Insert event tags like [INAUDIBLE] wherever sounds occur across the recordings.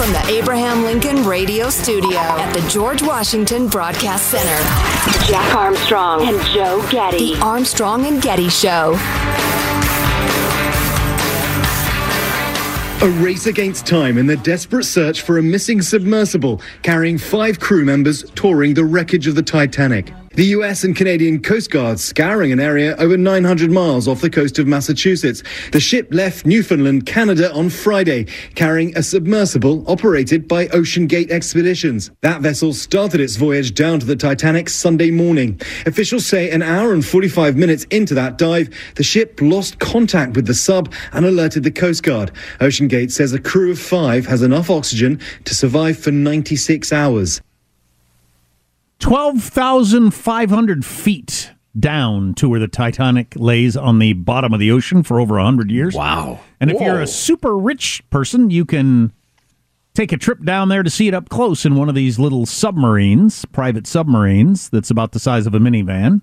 From the Abraham Lincoln Radio Studio at the George Washington Broadcast Center, Jack Armstrong and Joe Getty. The Armstrong and Getty Show. A race against time in the desperate search for a missing submersible carrying five crew members touring the wreckage of the Titanic. The US and Canadian Coast Guards scouring an area over 900 miles off the coast of Massachusetts. The ship left Newfoundland, Canada on Friday, carrying a submersible operated by OceanGate Expeditions. That vessel started its voyage down to the Titanic Sunday morning. Officials say an hour and 45 minutes into that dive, the ship lost contact with the sub and alerted the Coast Guard. OceanGate says a crew of five has enough oxygen to survive for 96 hours. 12,500 feet down to where the Titanic lays on the bottom of the ocean for over 100 years. Wow. And if Whoa. you're a super rich person, you can take a trip down there to see it up close in one of these little submarines, private submarines, that's about the size of a minivan.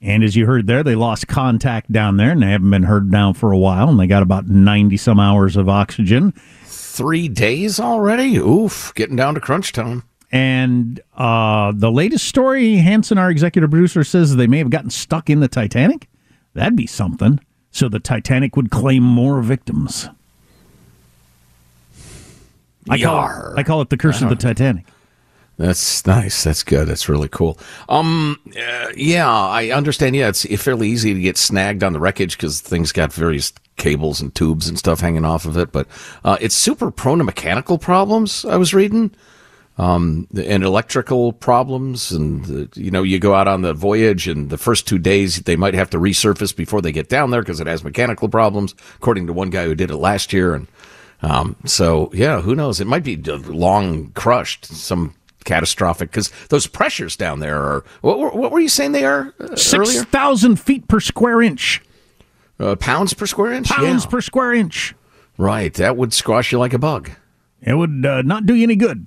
And as you heard there, they lost contact down there and they haven't been heard now for a while. And they got about 90 some hours of oxygen. Three days already? Oof, getting down to crunch time. And uh, the latest story, Hanson, our executive producer, says they may have gotten stuck in the Titanic. That'd be something. So the Titanic would claim more victims. I call, Yar. it, I call it the curse of the Titanic. That's nice. That's good. That's really cool. Um, uh, yeah, I understand. Yeah, it's fairly easy to get snagged on the wreckage because things got various cables and tubes and stuff hanging off of it. But uh, it's super prone to mechanical problems. I was reading, um, and electrical problems, and uh, you know, you go out on the voyage, and the first two days they might have to resurface before they get down there because it has mechanical problems, according to one guy who did it last year. And um, so, yeah, who knows? It might be long crushed. Some catastrophic because those pressures down there are what, were- what were you saying they are uh, 6,000 feet per square inch. uh, pounds per square inch Pounds Yeah. per square inch. right that would squash you like a bug It would uh, not do you any good.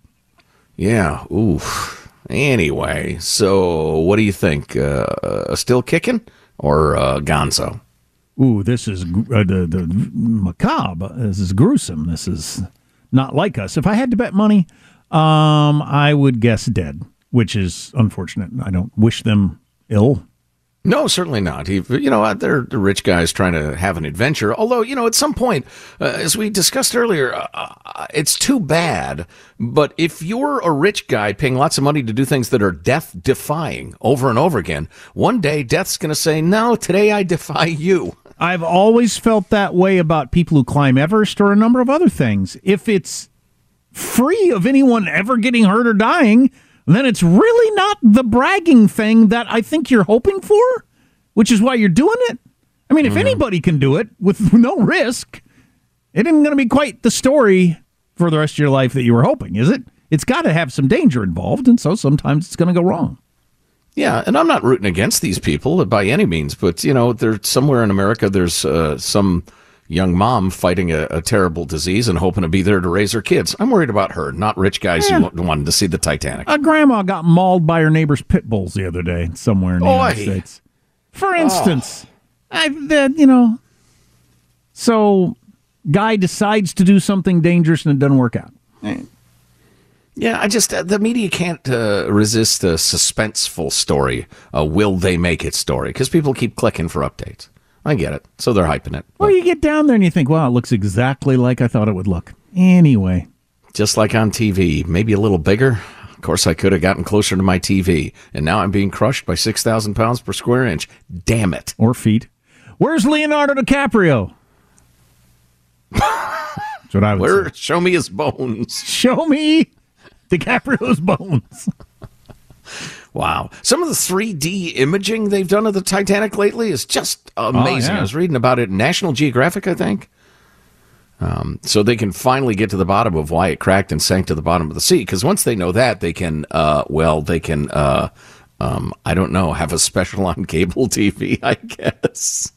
Yeah oof anyway so what do you think uh, uh, still kicking or uh, gonzo Ooh, this is uh, the, the macabre. This is gruesome. This is not like us. If I had to bet money, um, I would guess dead, which is unfortunate. I don't wish them ill. No, certainly not. He, you know, they're the rich guys trying to have an adventure. Although, you know, at some point, uh, as we discussed earlier, uh, uh, it's too bad. But if you're a rich guy paying lots of money to do things that are death defying over and over again, one day death's going to say, no, today I defy you. I've always felt that way about people who climb Everest or a number of other things. If it's free of anyone ever getting hurt or dying, then it's really not the bragging thing that I think you're hoping for, which is why you're doing it. I mean, if anybody can do it with [LAUGHS] no risk, it isn't going to be quite the story for the rest of your life that you were hoping, is it? It's got to have some danger involved, and so sometimes it's going to go wrong. Yeah, and I'm not rooting against these people by any means, but you know, there's somewhere in America, there's uh, some young mom fighting a, a, terrible disease and hoping to be there to raise her kids. I'm worried about her, not rich guys yeah. who wanted to see the Titanic. A grandma got mauled by her neighbor's pit bulls the other day somewhere in the Oy. United States. For instance, oh. I that you know, so guy decides to do something dangerous and it doesn't work out. Yeah, I just uh, the media can't uh, resist a suspenseful story, a will they make it story, because people keep clicking for updates. I get it, so they're hyping it. Well, you get down there and you think, "Wow, it looks exactly like I thought it would look." Anyway, just like on TV, maybe a little bigger. Of course, I could have gotten closer to my TV, and now I'm being crushed by six thousand pounds per square inch. Damn it! Or feet. Where's Leonardo DiCaprio? That's what I would Where? Say. Show me his bones. Show me [LAUGHS] DiCaprio's bones. [LAUGHS] wow. Some of the 3D imaging they've done of the Titanic lately is just amazing. Oh, yeah. I was reading about it in National Geographic, I think. Um, so they can finally get to the bottom of why it cracked and sank to the bottom of the sea. Because once they know that, they can, uh, well, they can, uh, um, I don't know, have a special on cable [LAUGHS] TV, I guess.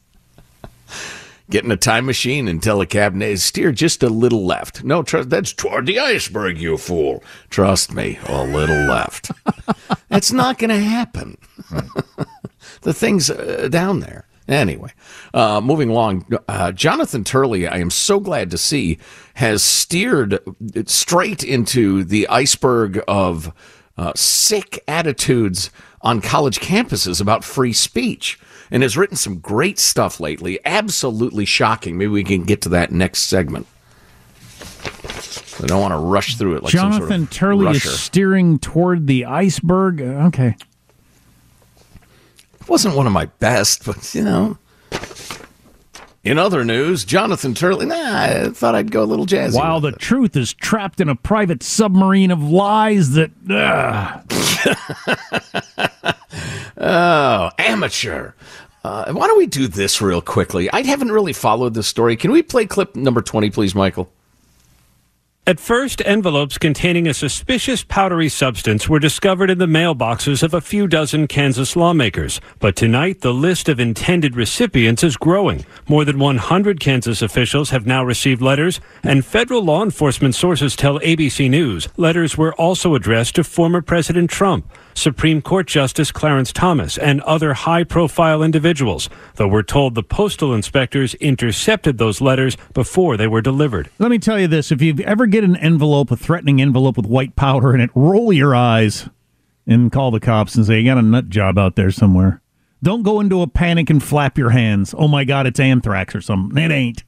Get in a time machine and tell a cab steer just a little left. No, trust that's toward the iceberg, you fool. Trust me, a little left. [LAUGHS] that's not going to happen. [LAUGHS] the thing's uh, down there. Anyway, uh, moving along, uh, Jonathan Turley, I am so glad to see, has steered straight into the iceberg of uh, sick attitudes on college campuses about free speech and has written some great stuff lately. Absolutely shocking. Maybe we can get to that next segment. I don't want to rush through it like Jonathan sort of Turley rusher. is steering toward the iceberg. Okay. It wasn't one of my best, but you know. In other news, Jonathan Turley, nah, I thought I'd go a little jazzy. While the it. truth is trapped in a private submarine of lies that. [LAUGHS] oh, amateur. Uh, why don't we do this real quickly? I haven't really followed this story. Can we play clip number 20, please, Michael? At first, envelopes containing a suspicious powdery substance were discovered in the mailboxes of a few dozen Kansas lawmakers. But tonight, the list of intended recipients is growing. More than 100 Kansas officials have now received letters, and federal law enforcement sources tell ABC News letters were also addressed to former President Trump. Supreme Court Justice Clarence Thomas and other high profile individuals, though we're told the postal inspectors intercepted those letters before they were delivered. Let me tell you this if you ever get an envelope, a threatening envelope with white powder in it, roll your eyes and call the cops and say, You got a nut job out there somewhere. Don't go into a panic and flap your hands. Oh my God, it's anthrax or something. It ain't.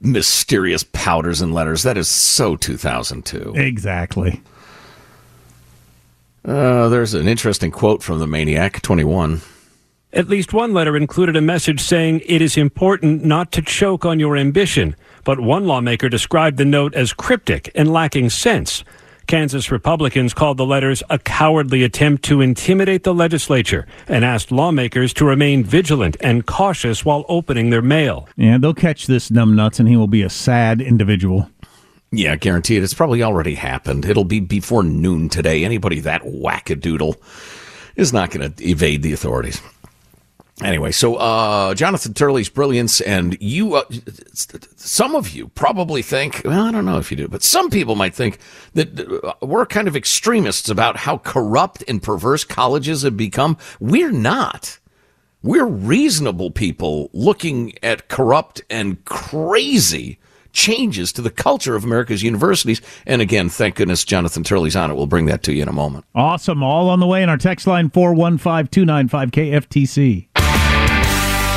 Mysterious powders and letters. That is so 2002. Exactly. Uh, there's an interesting quote from the Maniac 21. At least one letter included a message saying it is important not to choke on your ambition, but one lawmaker described the note as cryptic and lacking sense. Kansas Republicans called the letters a cowardly attempt to intimidate the legislature and asked lawmakers to remain vigilant and cautious while opening their mail. Yeah, they'll catch this numbnuts and he will be a sad individual. Yeah, guaranteed. It's probably already happened. It'll be before noon today. Anybody that wackadoodle is not going to evade the authorities. Anyway, so uh, Jonathan Turley's brilliance, and you, uh, some of you probably think, well, I don't know if you do, but some people might think that uh, we're kind of extremists about how corrupt and perverse colleges have become. We're not. We're reasonable people looking at corrupt and crazy changes to the culture of America's universities. And again, thank goodness Jonathan Turley's on it. We'll bring that to you in a moment. Awesome. All on the way in our text line 415 295 KFTC.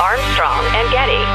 Armstrong and Getty.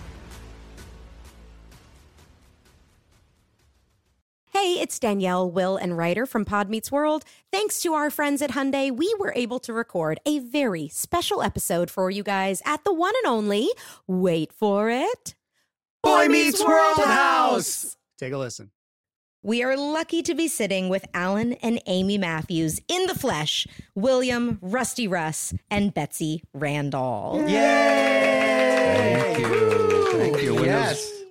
Hey, it's Danielle, Will, and Ryder from Pod Meets World. Thanks to our friends at Hyundai, we were able to record a very special episode for you guys at the one and only, wait for it, Boy Meets World House. Take a listen. We are lucky to be sitting with Alan and Amy Matthews in the flesh, William, Rusty Russ, and Betsy Randall. Yay!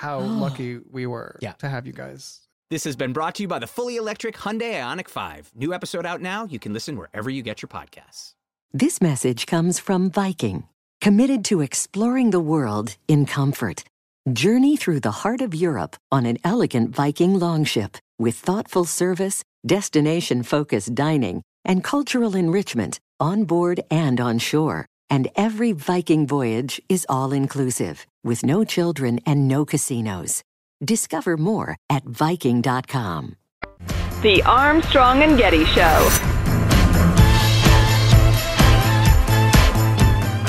how [GASPS] lucky we were Yeah. to have you guys. This has been brought to you by the fully electric Hyundai Ioniq 5. New episode out now. You can listen wherever you get your podcasts. This message comes from Viking, committed to exploring the world in comfort. Journey through the heart of Europe on an elegant Viking longship with thoughtful service, destination focused dining, and cultural enrichment on board and on shore. And every Viking voyage is all inclusive, with no children and no casinos. Discover more at Viking.com. The Armstrong and Getty Show.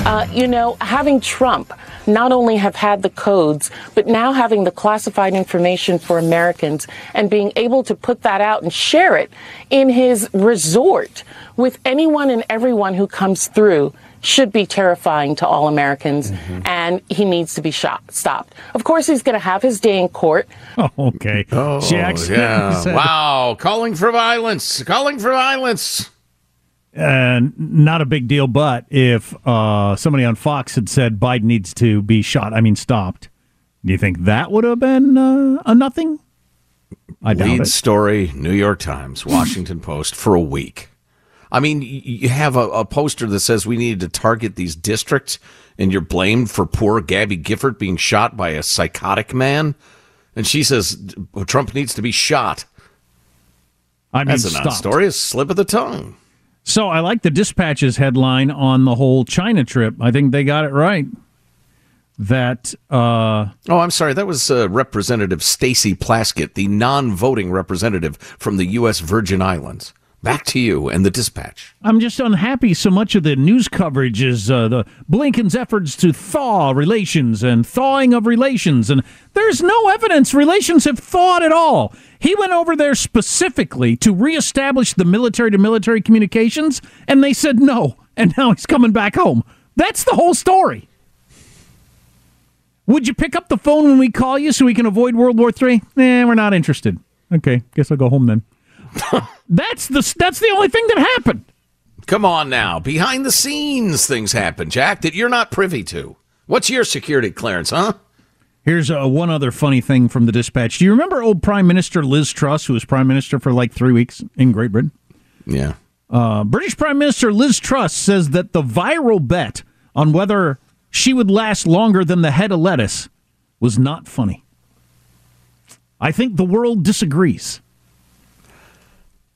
Uh, you know, having Trump not only have had the codes, but now having the classified information for Americans and being able to put that out and share it in his resort with anyone and everyone who comes through should be terrifying to all Americans, and he needs to be shot, stopped. Of course, he's going to have his day in court. Oh, [LAUGHS] okay. Oh, Jackson yeah. said- Wow. Calling for violence. Calling for violence. Uh, not a big deal, but if uh, somebody on Fox had said Biden needs to be shot, I mean stopped, do you think that would have been uh, a nothing? I doubt Lead it. story, New York Times, Washington Post for a week. I mean, you have a, a poster that says we needed to target these districts, and you're blamed for poor Gabby Gifford being shot by a psychotic man. And she says Trump needs to be shot. I mean, That's a non-story, a slip of the tongue. So I like the dispatches headline on the whole China trip. I think they got it right. That uh, Oh, I'm sorry. That was uh, Representative Stacey Plaskett, the non-voting representative from the U.S. Virgin Islands. Back to you and the dispatch. I'm just unhappy. So much of the news coverage is uh, the Blinken's efforts to thaw relations and thawing of relations, and there's no evidence relations have thawed at all. He went over there specifically to reestablish the military-to-military communications, and they said no, and now he's coming back home. That's the whole story. Would you pick up the phone when we call you so we can avoid World War III? Eh, we're not interested. Okay, guess I'll go home then. [LAUGHS] that's the that's the only thing that happened. Come on now. Behind the scenes, things happen, Jack, that you're not privy to. What's your security clearance, huh? Here's uh, one other funny thing from the dispatch. Do you remember old Prime Minister Liz Truss, who was Prime Minister for like three weeks in Great Britain? Yeah. Uh, British Prime Minister Liz Truss says that the viral bet on whether she would last longer than the head of lettuce was not funny. I think the world disagrees.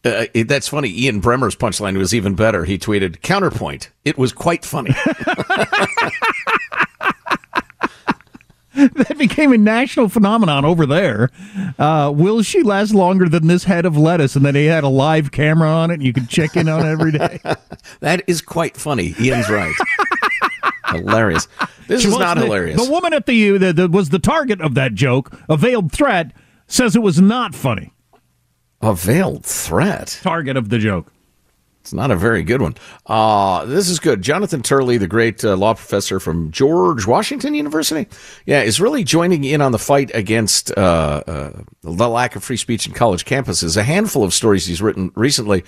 Uh, that's funny. Ian Bremmer's punchline was even better. He tweeted, Counterpoint, it was quite funny. [LAUGHS] that became a national phenomenon over there. Uh, will she last longer than this head of lettuce? And then he had a live camera on it, and you could check in on it every day. [LAUGHS] that is quite funny. Ian's right. hilarious. This She is not the- hilarious. The woman at the U that was the target of that joke, a veiled threat, says it was not funny. A veiled threat. Target of the joke. It's not a very good one. Uh, this is good. Jonathan Turley, the great uh, law professor from George Washington University, yeah, is really joining in on the fight against uh, uh, the lack of free speech in college campuses. A handful of stories he's written recently.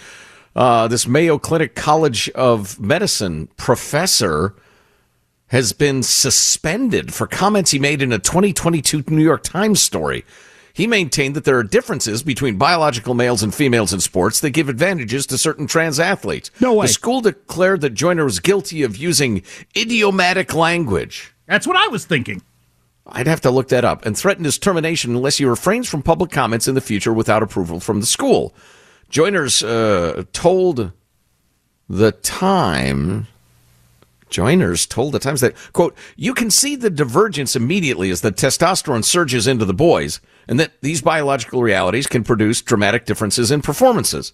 Uh, this Mayo Clinic College of Medicine professor has been suspended for comments he made in a 2022 New York Times story. He maintained that there are differences between biological males and females in sports that give advantages to certain trans athletes. No way. The school declared that Joyner was guilty of using idiomatic language. That's what I was thinking. I'd have to look that up and threatened his termination unless he refrains from public comments in the future without approval from the school. Joyner's uh, told the Time. Joyner's told the Times that, quote, you can see the divergence immediately as the testosterone surges into the boys, and that these biological realities can produce dramatic differences in performances.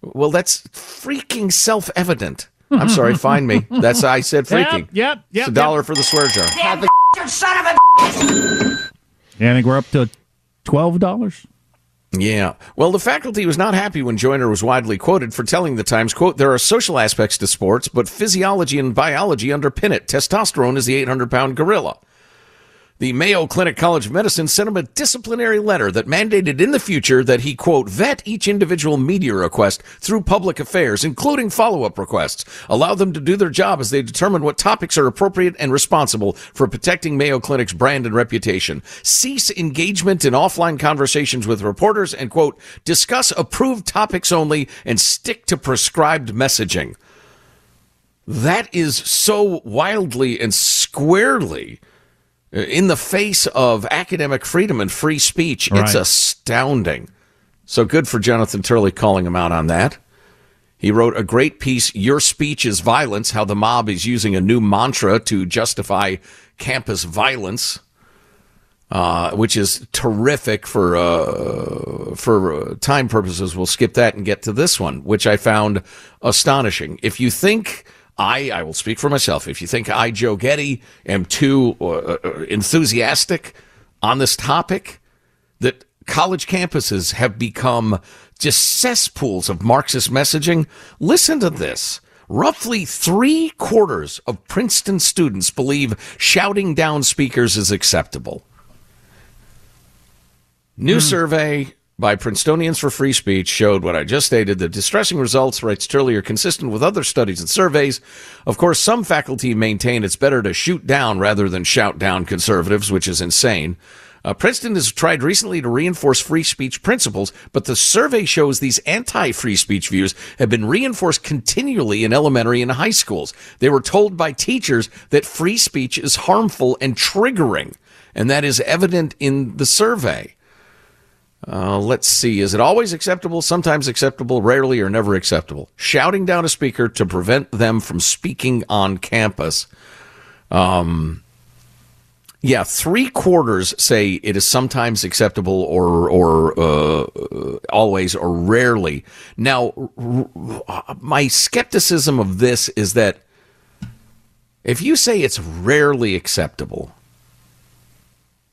Well, that's freaking self evident. I'm sorry, [LAUGHS] find me. That's I said freaking. Yep, yep, It's a dollar yep. for the swear jar. Damn, [LAUGHS] son of a. Yeah, I think we're up to twelve dollars. Yeah. Well, the faculty was not happy when Joyner was widely quoted for telling the Times, quote, there are social aspects to sports, but physiology and biology underpin it. Testosterone is the 800 pound gorilla. The Mayo Clinic College of Medicine sent him a disciplinary letter that mandated in the future that he, quote, vet each individual media request through public affairs, including follow up requests, allow them to do their job as they determine what topics are appropriate and responsible for protecting Mayo Clinic's brand and reputation, cease engagement in offline conversations with reporters, and, quote, discuss approved topics only and stick to prescribed messaging. That is so wildly and squarely in the face of academic freedom and free speech. It's astounding. So good for Jonathan Turley calling him out on that. He wrote a great piece, Your Speech is Violence How the Mob is Using a New Mantra to Justify Campus Violence. Uh, which is terrific for uh, for uh, time purposes. We'll skip that and get to this one, which I found astonishing. If you think I, I will speak for myself. If you think I, Joe Getty, am too uh, uh, enthusiastic on this topic, that college campuses have become just cesspools of Marxist messaging, listen to this. Roughly three quarters of Princeton students believe shouting down speakers is acceptable. New survey by Princetonians for Free Speech showed what I just stated. The distressing results, writes Turley, are consistent with other studies and surveys. Of course, some faculty maintain it's better to shoot down rather than shout down conservatives, which is insane. Uh, Princeton has tried recently to reinforce free speech principles, but the survey shows these anti free speech views have been reinforced continually in elementary and high schools. They were told by teachers that free speech is harmful and triggering, and that is evident in the survey. Uh, let's see. Is it always acceptable? Sometimes acceptable, rarely or never acceptable. Shouting down a speaker to prevent them from speaking on campus. Um, yeah, three quarters say it is sometimes acceptable or or uh, always or rarely. Now, r- my skepticism of this is that if you say it's rarely acceptable,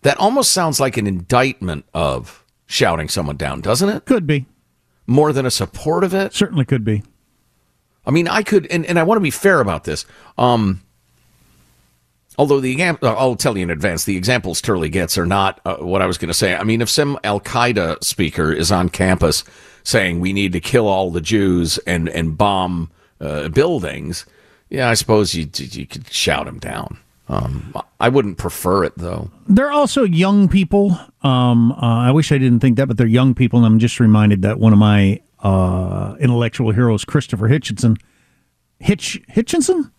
that almost sounds like an indictment of shouting someone down, doesn't it? Could be. More than a support of it? Certainly could be. I mean, I could, and, and I want to be fair about this. Um, although the example, I'll tell you in advance, the examples Turley gets are not uh, what I was going to say. I mean, if some Al Qaeda speaker is on campus saying we need to kill all the Jews and and bomb uh, buildings, yeah, I suppose you you could shout him down. Um, I wouldn't prefer it though. They're also young people. Um, uh, I wish I didn't think that, but they're young people, and I'm just reminded that one of my uh, intellectual heroes, Christopher Hitchinson, Hitch Hitchinson,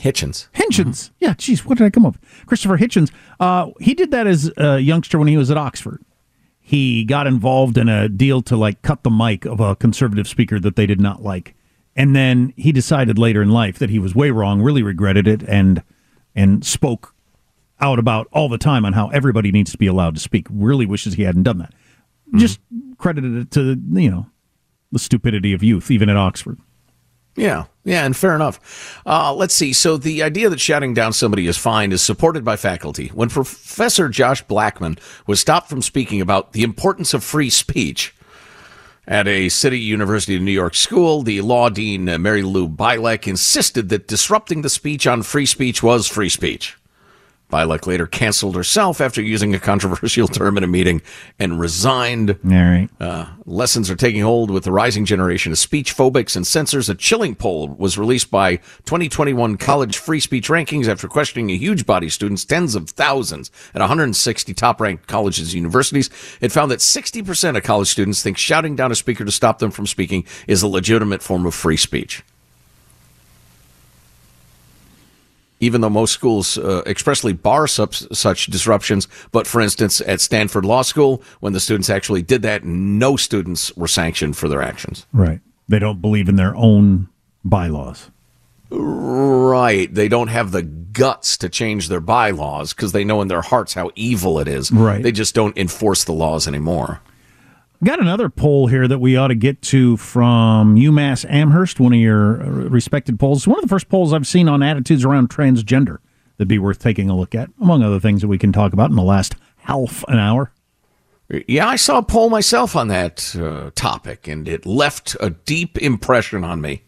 Hitchens, Hitchens. Yeah, geez, what did I come up? with? Christopher Hitchens. Uh, he did that as a youngster when he was at Oxford. He got involved in a deal to like cut the mic of a conservative speaker that they did not like, and then he decided later in life that he was way wrong, really regretted it, and and spoke out about all the time on how everybody needs to be allowed to speak. Really wishes he hadn't done that. Just credited it to you know the stupidity of youth, even at Oxford. Yeah, yeah, and fair enough. Uh, let's see. So the idea that shouting down somebody is fine is supported by faculty. When Professor Josh Blackman was stopped from speaking about the importance of free speech at a City University of New York school, the law dean uh, Mary Lou Bilek insisted that disrupting the speech on free speech was free speech. Bilek later canceled herself after using a controversial [LAUGHS] term in a meeting and resigned. All right. Uh, lessons are taking hold with the rising generation of speech phobics and censors. A chilling poll was released by 2021 College Free Speech Rankings after questioning a huge body of students, tens of thousands, at 160 top ranked colleges and universities. It found that 60% of college students think shouting down a speaker to stop them from speaking is a legitimate form of free speech. Even though most schools uh, expressly bar such, such disruptions. But for instance, at Stanford Law School, when the students actually did that, no students were sanctioned for their actions. Right. They don't believe in their own bylaws. Right. They don't have the guts to change their bylaws because they know in their hearts how evil it is. Right. They just don't enforce the laws anymore. Got another poll here that we ought to get to from UMass Amherst, one of your uh, respected polls. One of the first polls I've seen on attitudes around transgender that'd be worth taking a look at, among other things that we can talk about in the last half an hour. Yeah, I saw a poll myself on that uh, topic, and it left a deep impression on me.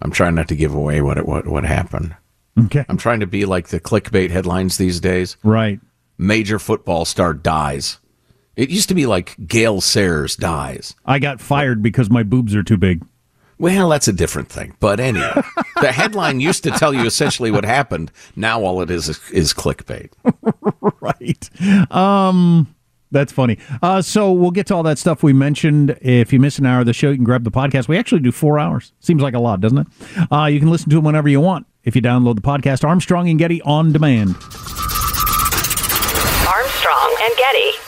I'm trying not to give away what it, what what happened. Okay. I'm trying to be like the clickbait headlines these days. Right. Major football star dies. It used to be like Gale Sayers dies. I got fired because my boobs are too big. Well, that's a different thing. But anyway, [LAUGHS] the headline used to tell you essentially what happened. Now all it is is, is clickbait. [LAUGHS] right. Um, that's funny. Uh, so we'll get to all that stuff we mentioned. If you miss an hour of the show, you can grab the podcast. We actually do four hours. Seems like a lot, doesn't it? Uh, you can listen to them whenever you want if you download the podcast Armstrong and Getty on demand. Armstrong and Getty.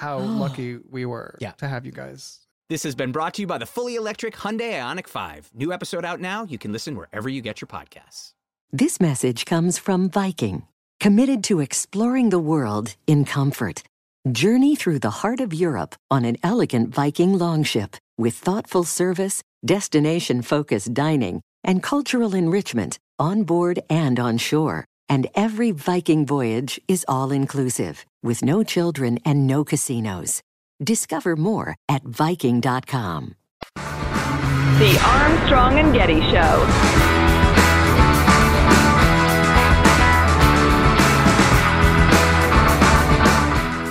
how [GASPS] lucky we were Yeah. to have you guys. This has been brought to you by the fully electric Hyundai Ioniq 5. New episode out now. You can listen wherever you get your podcasts. This message comes from Viking, committed to exploring the world in comfort. Journey through the heart of Europe on an elegant Viking longship with thoughtful service, destination focused dining, and cultural enrichment on board and on shore. And every Viking voyage is all inclusive, with no children and no casinos. Discover more at Viking.com. The Armstrong and Getty Show.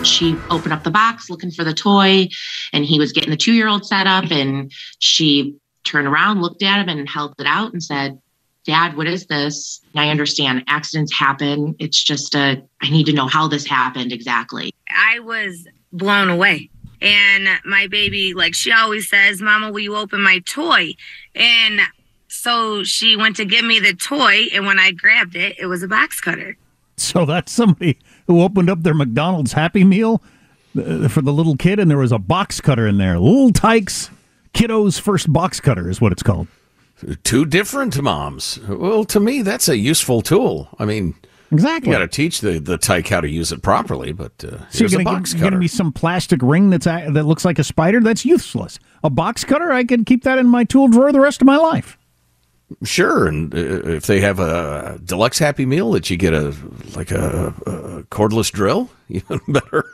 she opened up the box looking for the toy and he was getting the two year old set up and she turned around looked at him and held it out and said dad what is this and i understand accidents happen it's just a i need to know how this happened exactly I was blown away. And my baby, like she always says, Mama, will you open my toy? And so she went to give me the toy. And when I grabbed it, it was a box cutter. So that's somebody who opened up their McDonald's Happy Meal uh, for the little kid, and there was a box cutter in there. Little Tikes Kiddo's first box cutter is what it's called. Two different moms. Well, to me, that's a useful tool. I mean, exactly. You got to teach the the tyke how to use it properly. But uh, So here's you're a gonna, box give, gonna be some plastic ring that's a, that looks like a spider. That's useless. A box cutter, I can keep that in my tool drawer the rest of my life. Sure, and uh, if they have a deluxe Happy Meal that you get a like a, a cordless drill, [LAUGHS] even better.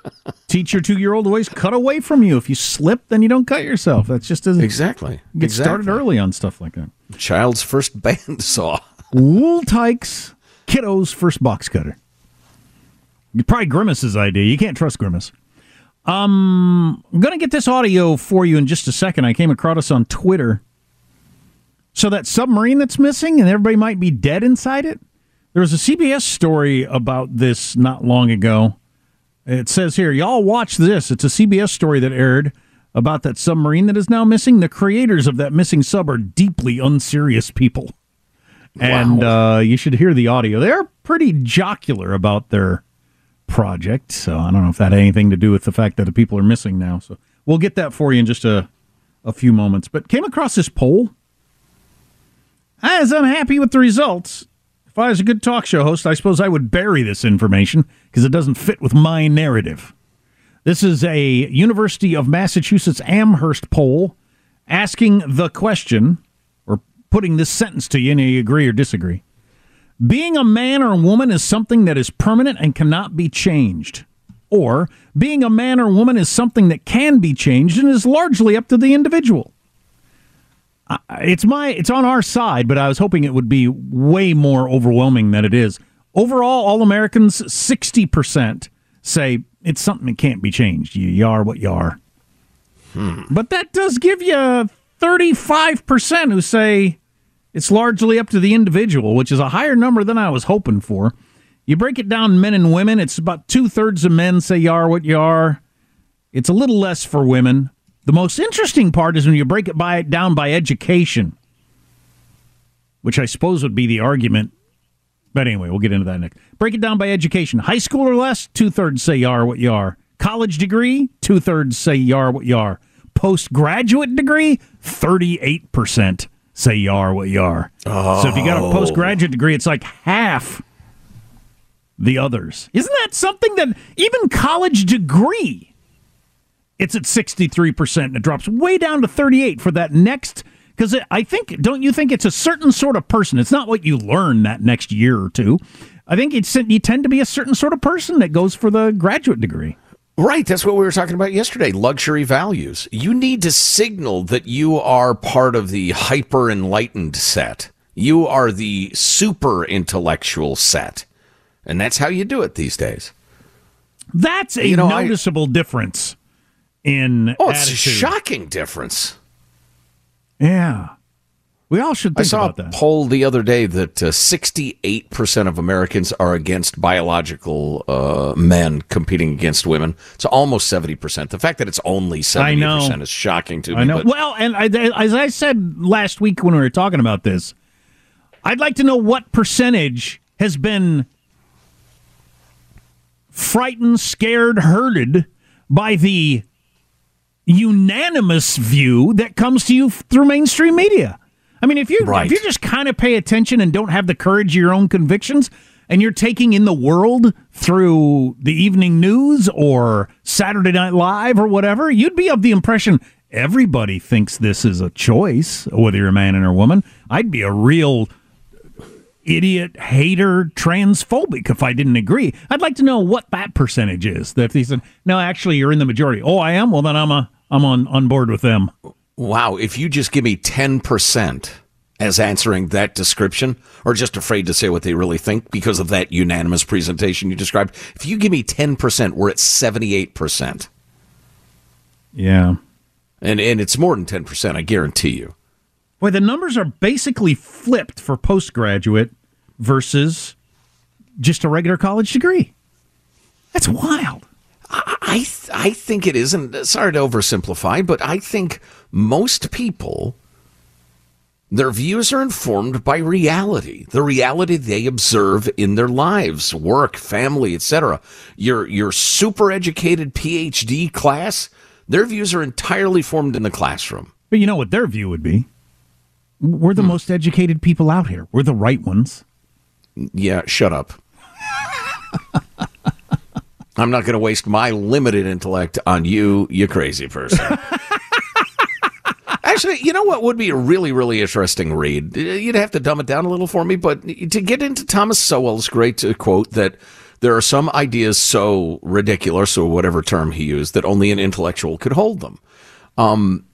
Teach your two year old ways cut away from you. If you slip, then you don't cut yourself. That's just as exactly. Get started early on stuff like that. Child's first [LAUGHS] bandsaw. Wool Tykes Kiddo's first box cutter. You Probably Grimace's idea. You can't trust Grimace. Um, I'm going to get this audio for you in just a second. I came across this on Twitter. So that submarine that's missing and everybody might be dead inside it. There was a CBS story about this not long ago. It says here, y'all watch this. It's a CBS story that aired about that submarine that is now missing. The creators of that missing sub are deeply unserious people. And uh, you should hear the audio. They're pretty jocular about their project. So I don't know if that had anything to do with the fact that the people are missing now. So we'll get that for you in just a, a few moments. But came across this poll. I was unhappy with the results. If I was a good talk show host, I suppose I would bury this information because it doesn't fit with my narrative. This is a University of Massachusetts Amherst poll asking the question, or putting this sentence to you, and you agree or disagree. Being a man or a woman is something that is permanent and cannot be changed. Or being a man or woman is something that can be changed and is largely up to the individual. It's my it's on our side, but I was hoping it would be way more overwhelming than it is. Overall, all Americans, 60% say it's something that can't be changed. You, you are what you are. Hmm. But that does give you 35% who say it's largely up to the individual, which is a higher number than I was hoping for. You break it down men and women, it's about two thirds of men say you are what you are. It's a little less for women. The most interesting part is when you break it by down by education, which I suppose would be the argument. But anyway, we'll get into that next. Break it down by education. High school or less, two thirds say you are what you are. College degree, two thirds say you are what you are. Postgraduate degree, 38% say you are what you are. So if you got a Oh. postgraduate degree, it's like half the others. Isn't that something that even college degree it's at 63% and it drops way down to 38 for that next because I think don't you think it's a certain sort of person it's not what you learn that next year or two I think it's you tend to be a certain sort of person that goes for the graduate degree Right, that's what we were talking about yesterday. Luxury values. You need to signal that you are part of the hyper enlightened set. You are the super intellectual set. And that's how you do it these days. that's a You know, I- noticeable difference in Oh, it's a shocking difference. Yeah we all should I saw about a that poll the other day that uh, 68% of Americans are against biological uh, men competing against women. It's almost 70%. The fact that it's only 70% I know. is shocking to me. I know. but- well, and I, as I said last week when we were talking about this, I'd like to know what percentage has been frightened, scared, herded by the unanimous view that comes to you through mainstream media. I mean, if you if you just kind of pay attention and don't have the courage of your own convictions, and you're taking in the world through the evening news or Saturday Night Live or whatever, you'd be of the impression everybody thinks this is a choice, whether you're a man or a woman. I'd be a real idiot, hater, transphobic if I didn't agree. I'd like to know what that percentage is. That if they said, "No, actually, you're in the majority." Oh, I am. Well, then I'm a I'm on on board with them. Wow, if you just give me 10% as answering that description or just afraid to say what they really think because of that unanimous presentation you described. If you give me 10%, we're at 78%. Yeah. And and it's more than 10%, I guarantee you. Boy, the numbers are basically flipped for postgraduate versus just a regular college degree. That's wild. I th- I think it is, and sorry to oversimplify, but I think most people their views are informed by reality, the reality they observe in their lives, work, family, etc. Your your super educated PhD class, their views are entirely formed in the classroom. But you know what their view would be? We're the hmm. most educated people out here. We're the right ones. Yeah, shut up. [LAUGHS] I'm not going to waste my limited intellect on you, you crazy person. [LAUGHS] Actually, you know what would be a really, really interesting read? You'd have to dumb it down a little for me, but to get into Thomas Sowell's great uh, quote that there are some ideas so ridiculous, or whatever term he used, that only an intellectual could hold them. Um,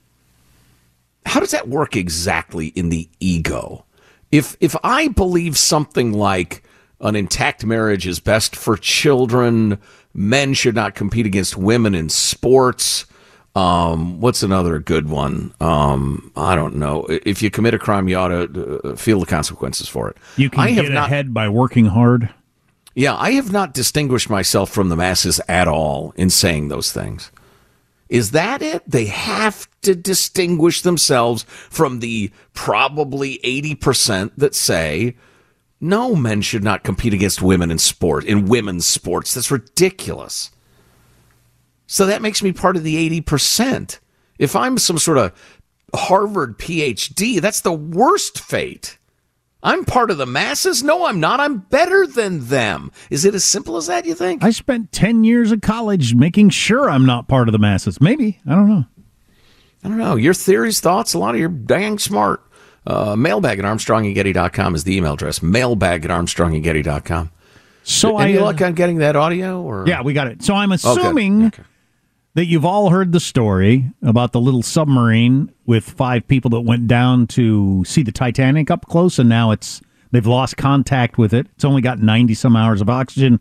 how does that work exactly in the ego? If if I believe something like an intact marriage is best for children, men should not compete against women in sports. Um, what's another good one? Um, I don't know. If you commit a crime, you ought to uh, feel the consequences for it. You can I have get not, ahead by working hard. Yeah, I have not distinguished myself from the masses at all in saying those things. Is that it? They have to distinguish themselves from the probably 80% that say, no, men should not compete against women in sport, in women's sports. That's ridiculous. So that makes me part of the 80%. If I'm some sort of Harvard PhD, that's the worst fate. I'm part of the masses? No, I'm not. I'm better than them. Is it as simple as that, you think? I spent 10 years of college making sure I'm not part of the masses. Maybe. I don't know. I don't know. Your theories, thoughts, a lot of you're dang smart. Uh, mailbag at armstrongandgetty.com is the email address. Mailbag at armstrongandgetty.com. So Any I, uh, luck on getting that audio? Or Yeah, we got it. So I'm Oh, assuming that you've all heard the story about the little submarine with five people that went down to see the Titanic up close, and now it's they've lost contact with it. It's only got 90 some hours of oxygen.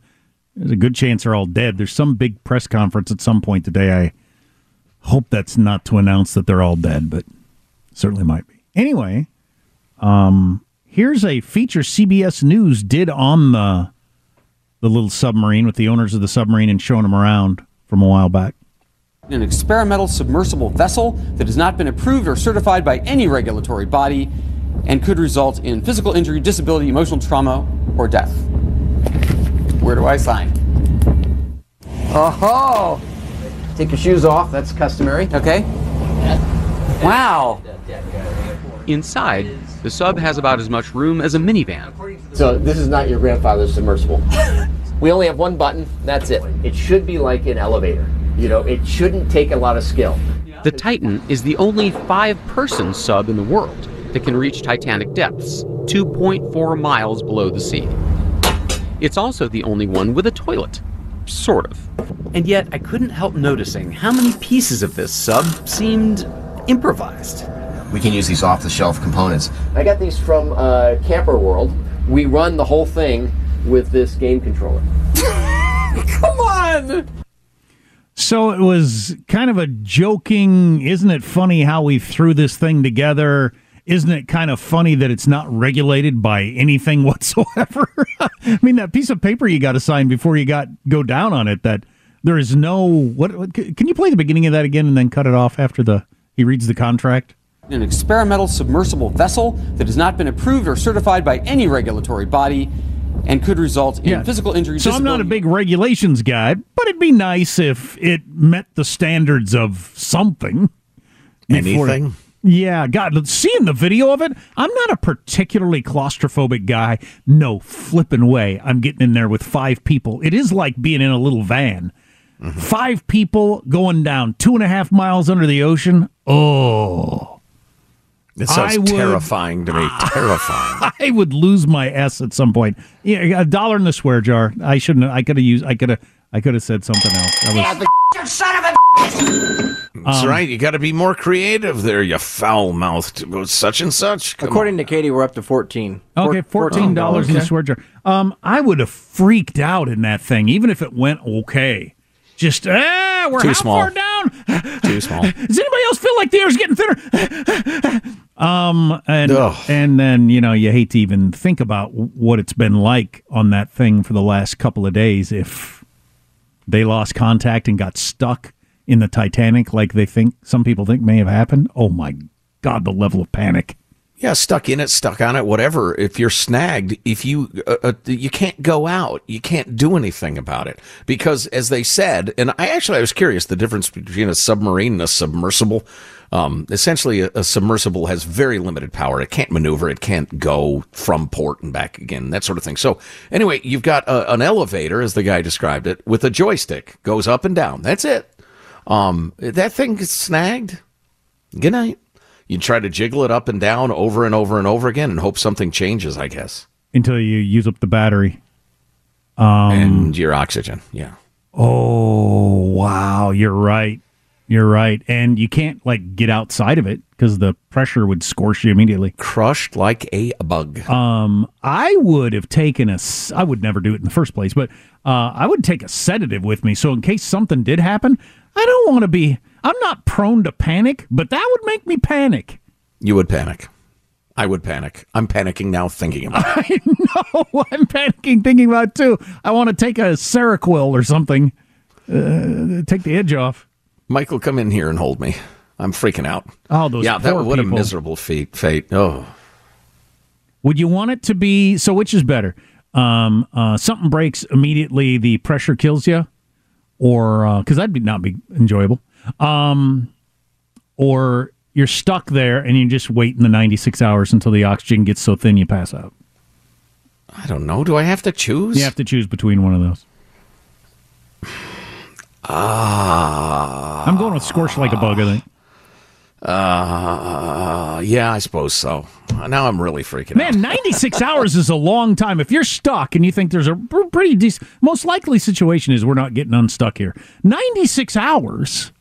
There's a good chance they're all dead. There's some big press conference at some point today. I hope that's not to announce that they're all dead, but certainly might be. Anyway, um, here's a feature CBS News did on the the little submarine with the owners of the submarine and showing them around from a while back. an experimental submersible vessel that has not been approved or certified by any regulatory body and could result in physical injury, disability, emotional trauma, or death. Where do I sign? Oh, take your shoes off. That's customary. Okay. Wow. Inside, the sub has about as much room as a minivan. So this is not your grandfather's submersible. we only have one button. That's it. It should be like an elevator. You know, it shouldn't take a lot of skill. The Titan is the only five person sub in the world that can reach Titanic depths, 2.4 miles below the sea. It's also the only one with a toilet. Sort of. And yet, I couldn't help noticing how many pieces of this sub seemed improvised. We can use these off-the-shelf components. I got these from uh, Camping World. We run the whole thing with this game controller. [LAUGHS] Come on! So it was kind of a joking, isn't it funny how we threw this thing together? Isn't it kind of funny that it's not regulated by anything [LAUGHS] whatsoever? I mean, that piece of paper you got to sign before you got go down on it that there is no what, what can you play the beginning of that again and then cut it off after the he reads the contract? An experimental submersible vessel that has not been approved or certified by any regulatory body and could result in physical injury. So I'm not a big regulations guy, but it'd be nice if it met the standards of something. before- Anything? Yeah, God, seeing the video of it, I'm not a particularly claustrophobic guy. No flipping way. I'm getting in there with five people. It is like being in a little van. Mm-hmm. Five people going down two and a half miles under the ocean. Oh. It sounds would- terrifying to me. [LAUGHS] terrifying. I would lose my s at some point. Yeah, a dollar in the swear jar. I shouldn't. I could have used. I could have. I could have said something else. That was, [LAUGHS] son of a That's Um, right. You got to be more creative there, you foul mouthed such and such. Come According to Katie, we're up to 14 Okay, fourteen dollars in the swear jar. Um, I would have freaked out in that thing, even if it went okay. Just ah, we're Too how small. far down? Too small. [LAUGHS] Does anybody else feel like the air's getting thinner? Um, and Ugh. and then you know you hate to even think about what it's been like on that thing for the last couple of days. If they lost contact and got stuck in the Titanic, like they think some people think may have happened. Oh my God, the level of panic. Yeah, stuck in it, stuck on it, whatever. If you're snagged, if you uh, uh, you can't go out, you can't do anything about it because, as they said, and I actually I was curious the difference between a submarine and a submersible. Um, essentially, a, a submersible has very limited power. It can't maneuver. It can't go from port and back again. That sort of thing. So, anyway, you've got a, an elevator, as the guy described it, with a joystick, goes up and down. That's it. Um, that thing gets snagged. Good night. You try to jiggle it up and down over and over and over again and hope something changes, I guess. Until you use up the battery. Um, and your oxygen, yeah. Oh, wow. You're right. You're right. And you can't, like, get outside of it because the pressure would scorch you immediately. Crushed like a bug. Um, I would have taken a, I would never do it in the first place, but uh, I would take a sedative with me. So in case something did happen, I don't want to be, I'm not prone to panic, but that would make me panic. You would panic. I would panic. I'm panicking now thinking about it. [LAUGHS] I know. [LAUGHS] I'm panicking thinking about it too. I want to take a Seroquel or something, uh, take the edge off. Michael, come in here and hold me. I'm freaking out. Oh, those yeah, that what a miserable fate. fate. Oh, Would you want it to be so? Which is better? Um, uh, something breaks immediately, the pressure kills you, or because that'd be not be enjoyable. Um, or you're stuck there and you just wait in the 96 hours until the oxygen gets so thin you pass out. I don't know. Do I have to choose? You have to choose between one of those. Ah. I'm going with scorched like a bug. I think. Uh, yeah, I suppose so. Now I'm really freaking out. Man, 96 [LAUGHS] hours is a long time. If you're stuck and you think there's a pretty decent, most likely situation is we're not getting unstuck here. 96 hours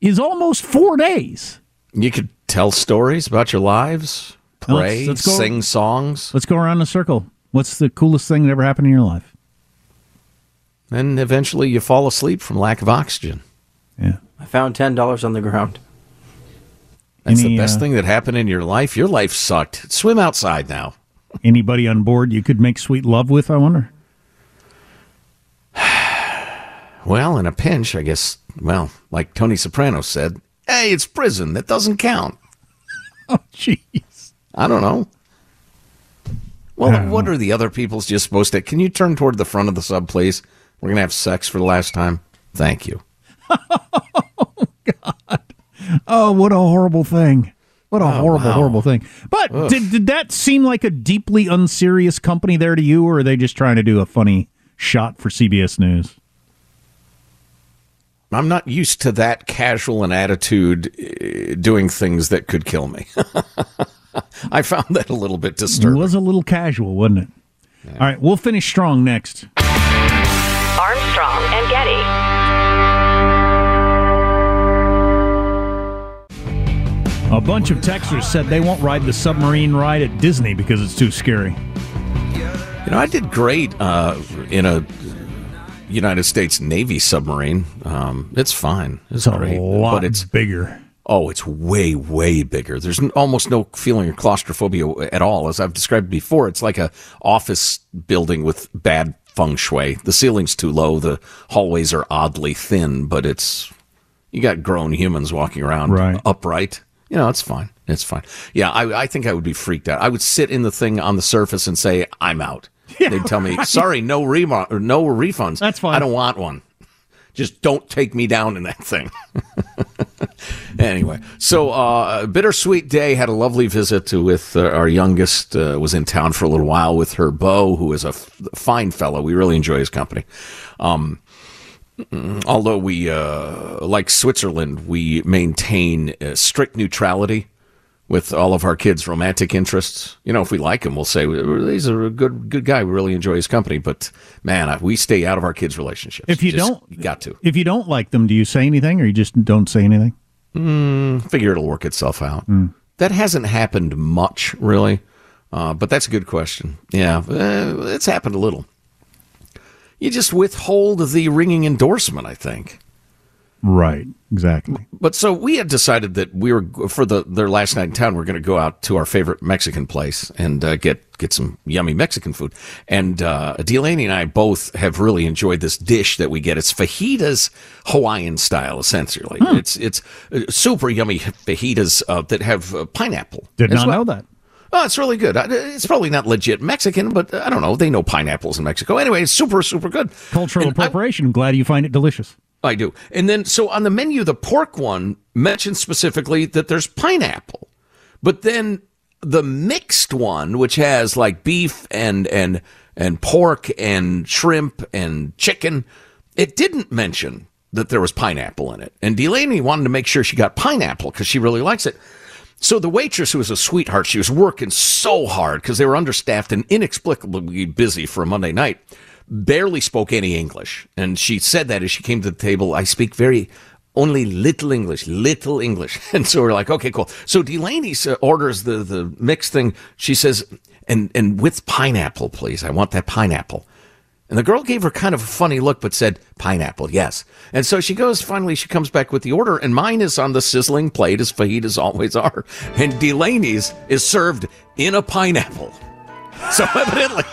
is almost four days. You could tell stories about your lives, pray, Let's- let's go- sing songs, Let's go around the circle. What's the coolest thing that ever happened in your life? And eventually you fall asleep from lack of oxygen. Yeah. I found $10 on the ground. That's Any, the best uh, thing that happened in your life. Your life sucked. Swim outside now. Anybody on board you could make sweet love with, I wonder? [SIGHS] Well, in a pinch, I guess, well, like Tony Soprano said, hey, it's prison. That doesn't count. [LAUGHS] Oh, jeez. I don't know. Well, what are the other people's just supposed to? Can you turn toward the front of the sub, please? We're going to have sex for the last time. Thank you. [LAUGHS] God. Oh, what a horrible thing. What a Oh, horrible, wow. horrible thing. But did, did that seem like a deeply unserious company there to you, or are they just trying to do a funny shot for CBS News? I'm not used to that casual an attitude uh, doing things that could kill me. [LAUGHS] I found that a little bit disturbing. It was a little casual, wasn't it? All right, we'll finish strong next. Armstrong and Getty. A bunch of texters said they won't ride the submarine ride at Disney because it's too scary. You know, I did great uh, in a United States Navy submarine. Um, it's fine. It's, It's a great, lot but it's bigger. Oh, it's way, way bigger. There's almost no feeling of claustrophobia at all. As I've described before, it's like a office building with bad feng shui. The ceiling's too low. The hallways are oddly thin, but it's you got grown humans walking around Right. upright. You know, it's fine. It's fine. Yeah, I, I think I would be freaked out. I would sit in the thing on the surface and say, "I'm out." They'd tell me, "Sorry, no or no refunds." That's fine. I don't want one. Just don't take me down in that thing. [LAUGHS] [LAUGHS] anyway, so uh, bittersweet day had a lovely visit with uh, our youngest. Uh, was in town for a little while with her beau, who is a f- fine fellow. We really enjoy his company. Um, although we, uh, like Switzerland, we maintain uh, strict neutrality. With all of our kids' romantic interests. You know, if we like him, we'll say he's a good good guy. We really enjoy his company. But man, we stay out of our kids' relationships. If you Just- don't, you got to If you don't like them, do you say anything, or you just don't say anything? mm, figure it'll work itself out. That hasn't happened much, really. Uh, but that's a good question. Yeah, uh, it's happened a little. You just withhold the ringing endorsement, I think. Right. Exactly. But so we had decided that we were for the their last night in town. We're going to go out to our favorite Mexican place and uh, get get some yummy Mexican food. And uh, Delaney and I both have really enjoyed this dish that we get. It's fajitas Hawaiian style, essentially. It's it's uh, super yummy fajitas uh, that have uh, pineapple. Did not well. know that. Oh, it's really good. It's probably not legit Mexican, but uh, I don't know. They know pineapples in Mexico. Anyway, it's super, super good. Cultural appropriation. Glad you find it delicious. I do. And then, so on the menu, the pork one mentions specifically that there's pineapple, but then the mixed one, which has like beef and and and pork and shrimp and chicken, it didn't mention that there was pineapple in it. And Delaney wanted to make sure she got pineapple because she really likes it. So the waitress, who was a sweetheart, she was working so hard because they were understaffed and inexplicably busy for a Monday night. Barely spoke any English, and she said that as she came to the table. I speak very only little English, little English, [LAUGHS] and so we're like, okay, cool. So Delaney orders the the mixed thing. She says, and and with pineapple, please. I want that pineapple. And the girl gave her kind of a funny look, but said, pineapple, yes. And so she goes, finally, she comes back with the order, and mine is on the sizzling plate, as fajitas [LAUGHS] always are. And Delaney's is served in a pineapple. So [LAUGHS] evidently,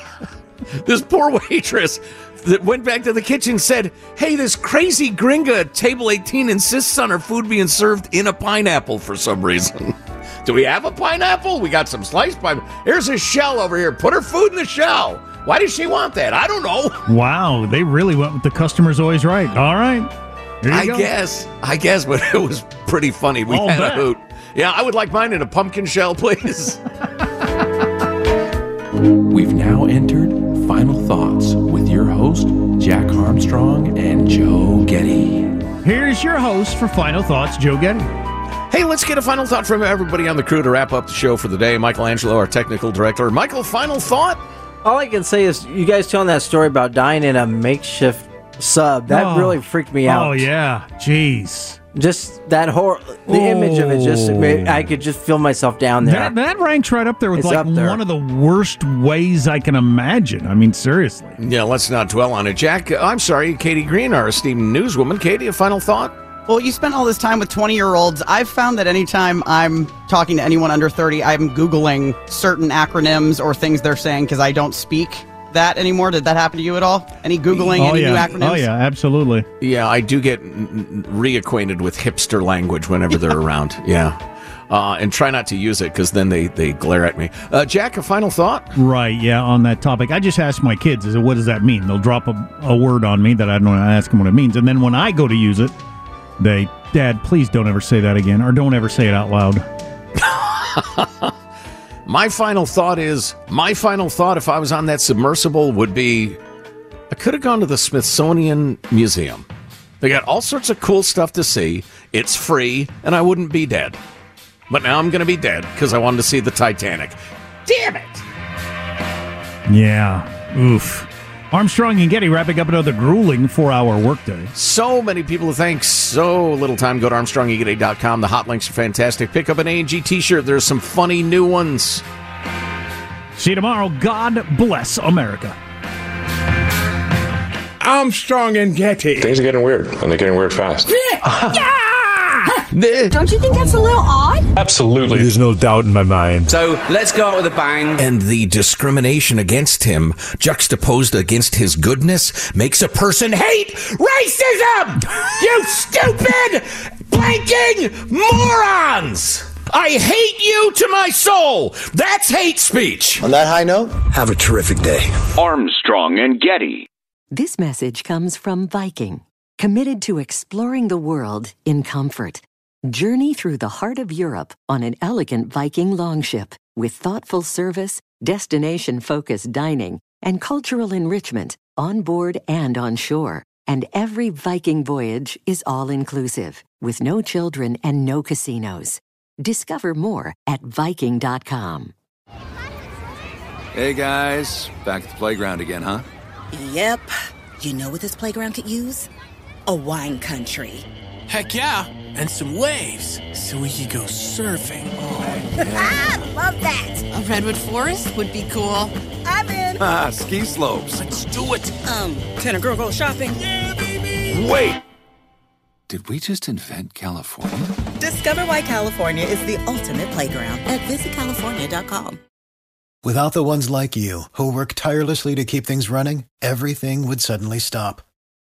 this poor [LAUGHS] waitress that went back to the kitchen said, Hey, this crazy gringa at table 18 insists on her food being served in a pineapple for some reason. [LAUGHS] Do we have a pineapple? We got some sliced pineapple. Here's a shell over here. Put her food in the shell. Why does she want that? I don't know. [LAUGHS] Wow, they really went with the customer's always right. All right. Here you I go. guess. I guess, but it was pretty funny. We I'll had bet. a hoot. Yeah, I would like mine in a pumpkin shell, please. We've now entered Final Thoughts with your host, Jack Armstrong and Joe Getty. Here's your host for Final Thoughts, Joe Getty. Hey, let's get a final thought from everybody on the crew to wrap up the show for the day. Michael Angelo, our technical director. Michael, final thought? All I can say is you guys telling that story about dying in a makeshift sub. That Oh. really freaked me out. Oh, yeah. Jeez. Just that horror, the image of it, just. I could just feel myself down there. That, that ranks right up there with It's like up there. one of the worst ways I can imagine. I mean, seriously. Yeah, let's not dwell on it. Jack, uh, I'm sorry, Katie Green, our esteemed newswoman. Katie, a final thought? Well, you spent all this time with 20 year olds. I've found that anytime I'm talking to anyone under 30, I'm Googling certain acronyms or things they're saying because I don't speak that anymore. Did that happen to you at all? Any Googling, oh, any yeah. new acronyms? Oh, yeah, absolutely. Yeah, I do get n- n- reacquainted with hipster language whenever they're [LAUGHS] around. Yeah. Uh, and try not to use it because then they, they glare at me. Uh, Jack, a final thought? Right, yeah, on that topic. I just ask my kids, is it, what does that mean? They'll drop a, a word on me that I don't know. I ask them what it means. And then when I go to use it, they, Dad, please don't ever say that again, or don't ever say it out loud. [LAUGHS] My final thought is my final thought if I was on that submersible would be I could have gone to the Smithsonian Museum. They got all sorts of cool stuff to see. It's free, and I wouldn't be dead. But now I'm going to be dead because I wanted to see the Titanic. Damn it! Yeah, oof. Armstrong and Getty wrapping up another grueling four hour workday. So many people to thank, so little time. Go to ArmstrongandGetty.com. The hot links are fantastic. Pick up an A&G t-shirt. There's some funny new ones. See you tomorrow. God bless America. Armstrong and Getty. Things are getting weird, and they're getting weird fast. [LAUGHS] Don't you think that's a little odd? Absolutely. There's no doubt in my mind. So let's go out with a bang. And the discrimination against him, juxtaposed against his goodness, makes a person hate racism! [LAUGHS] you stupid, blanking morons! I hate you to my soul! That's hate speech! On that high note, have a terrific day. Armstrong and Getty. This message comes from Viking, committed to exploring the world in comfort. Journey through the heart of Europe on an elegant Viking longship with thoughtful service, destination focused dining, and cultural enrichment on board and on shore. And every Viking voyage is all inclusive, with no children and no casinos. Discover more at Viking.com. Hey guys, back at the playground again, huh? Yep. You know what this playground could use? A wine country. Heck yeah, and some waves so we could go surfing. Ah, love that. A redwood forest would be cool. I'm in. Ah, ski slopes. Let's do it. Um, can a girl go shopping? Yeah, baby. Wait. Did we just invent California? Discover why California is the ultimate playground at visitcalifornia.com. Without the ones like you, who work tirelessly to keep things running, everything would suddenly stop.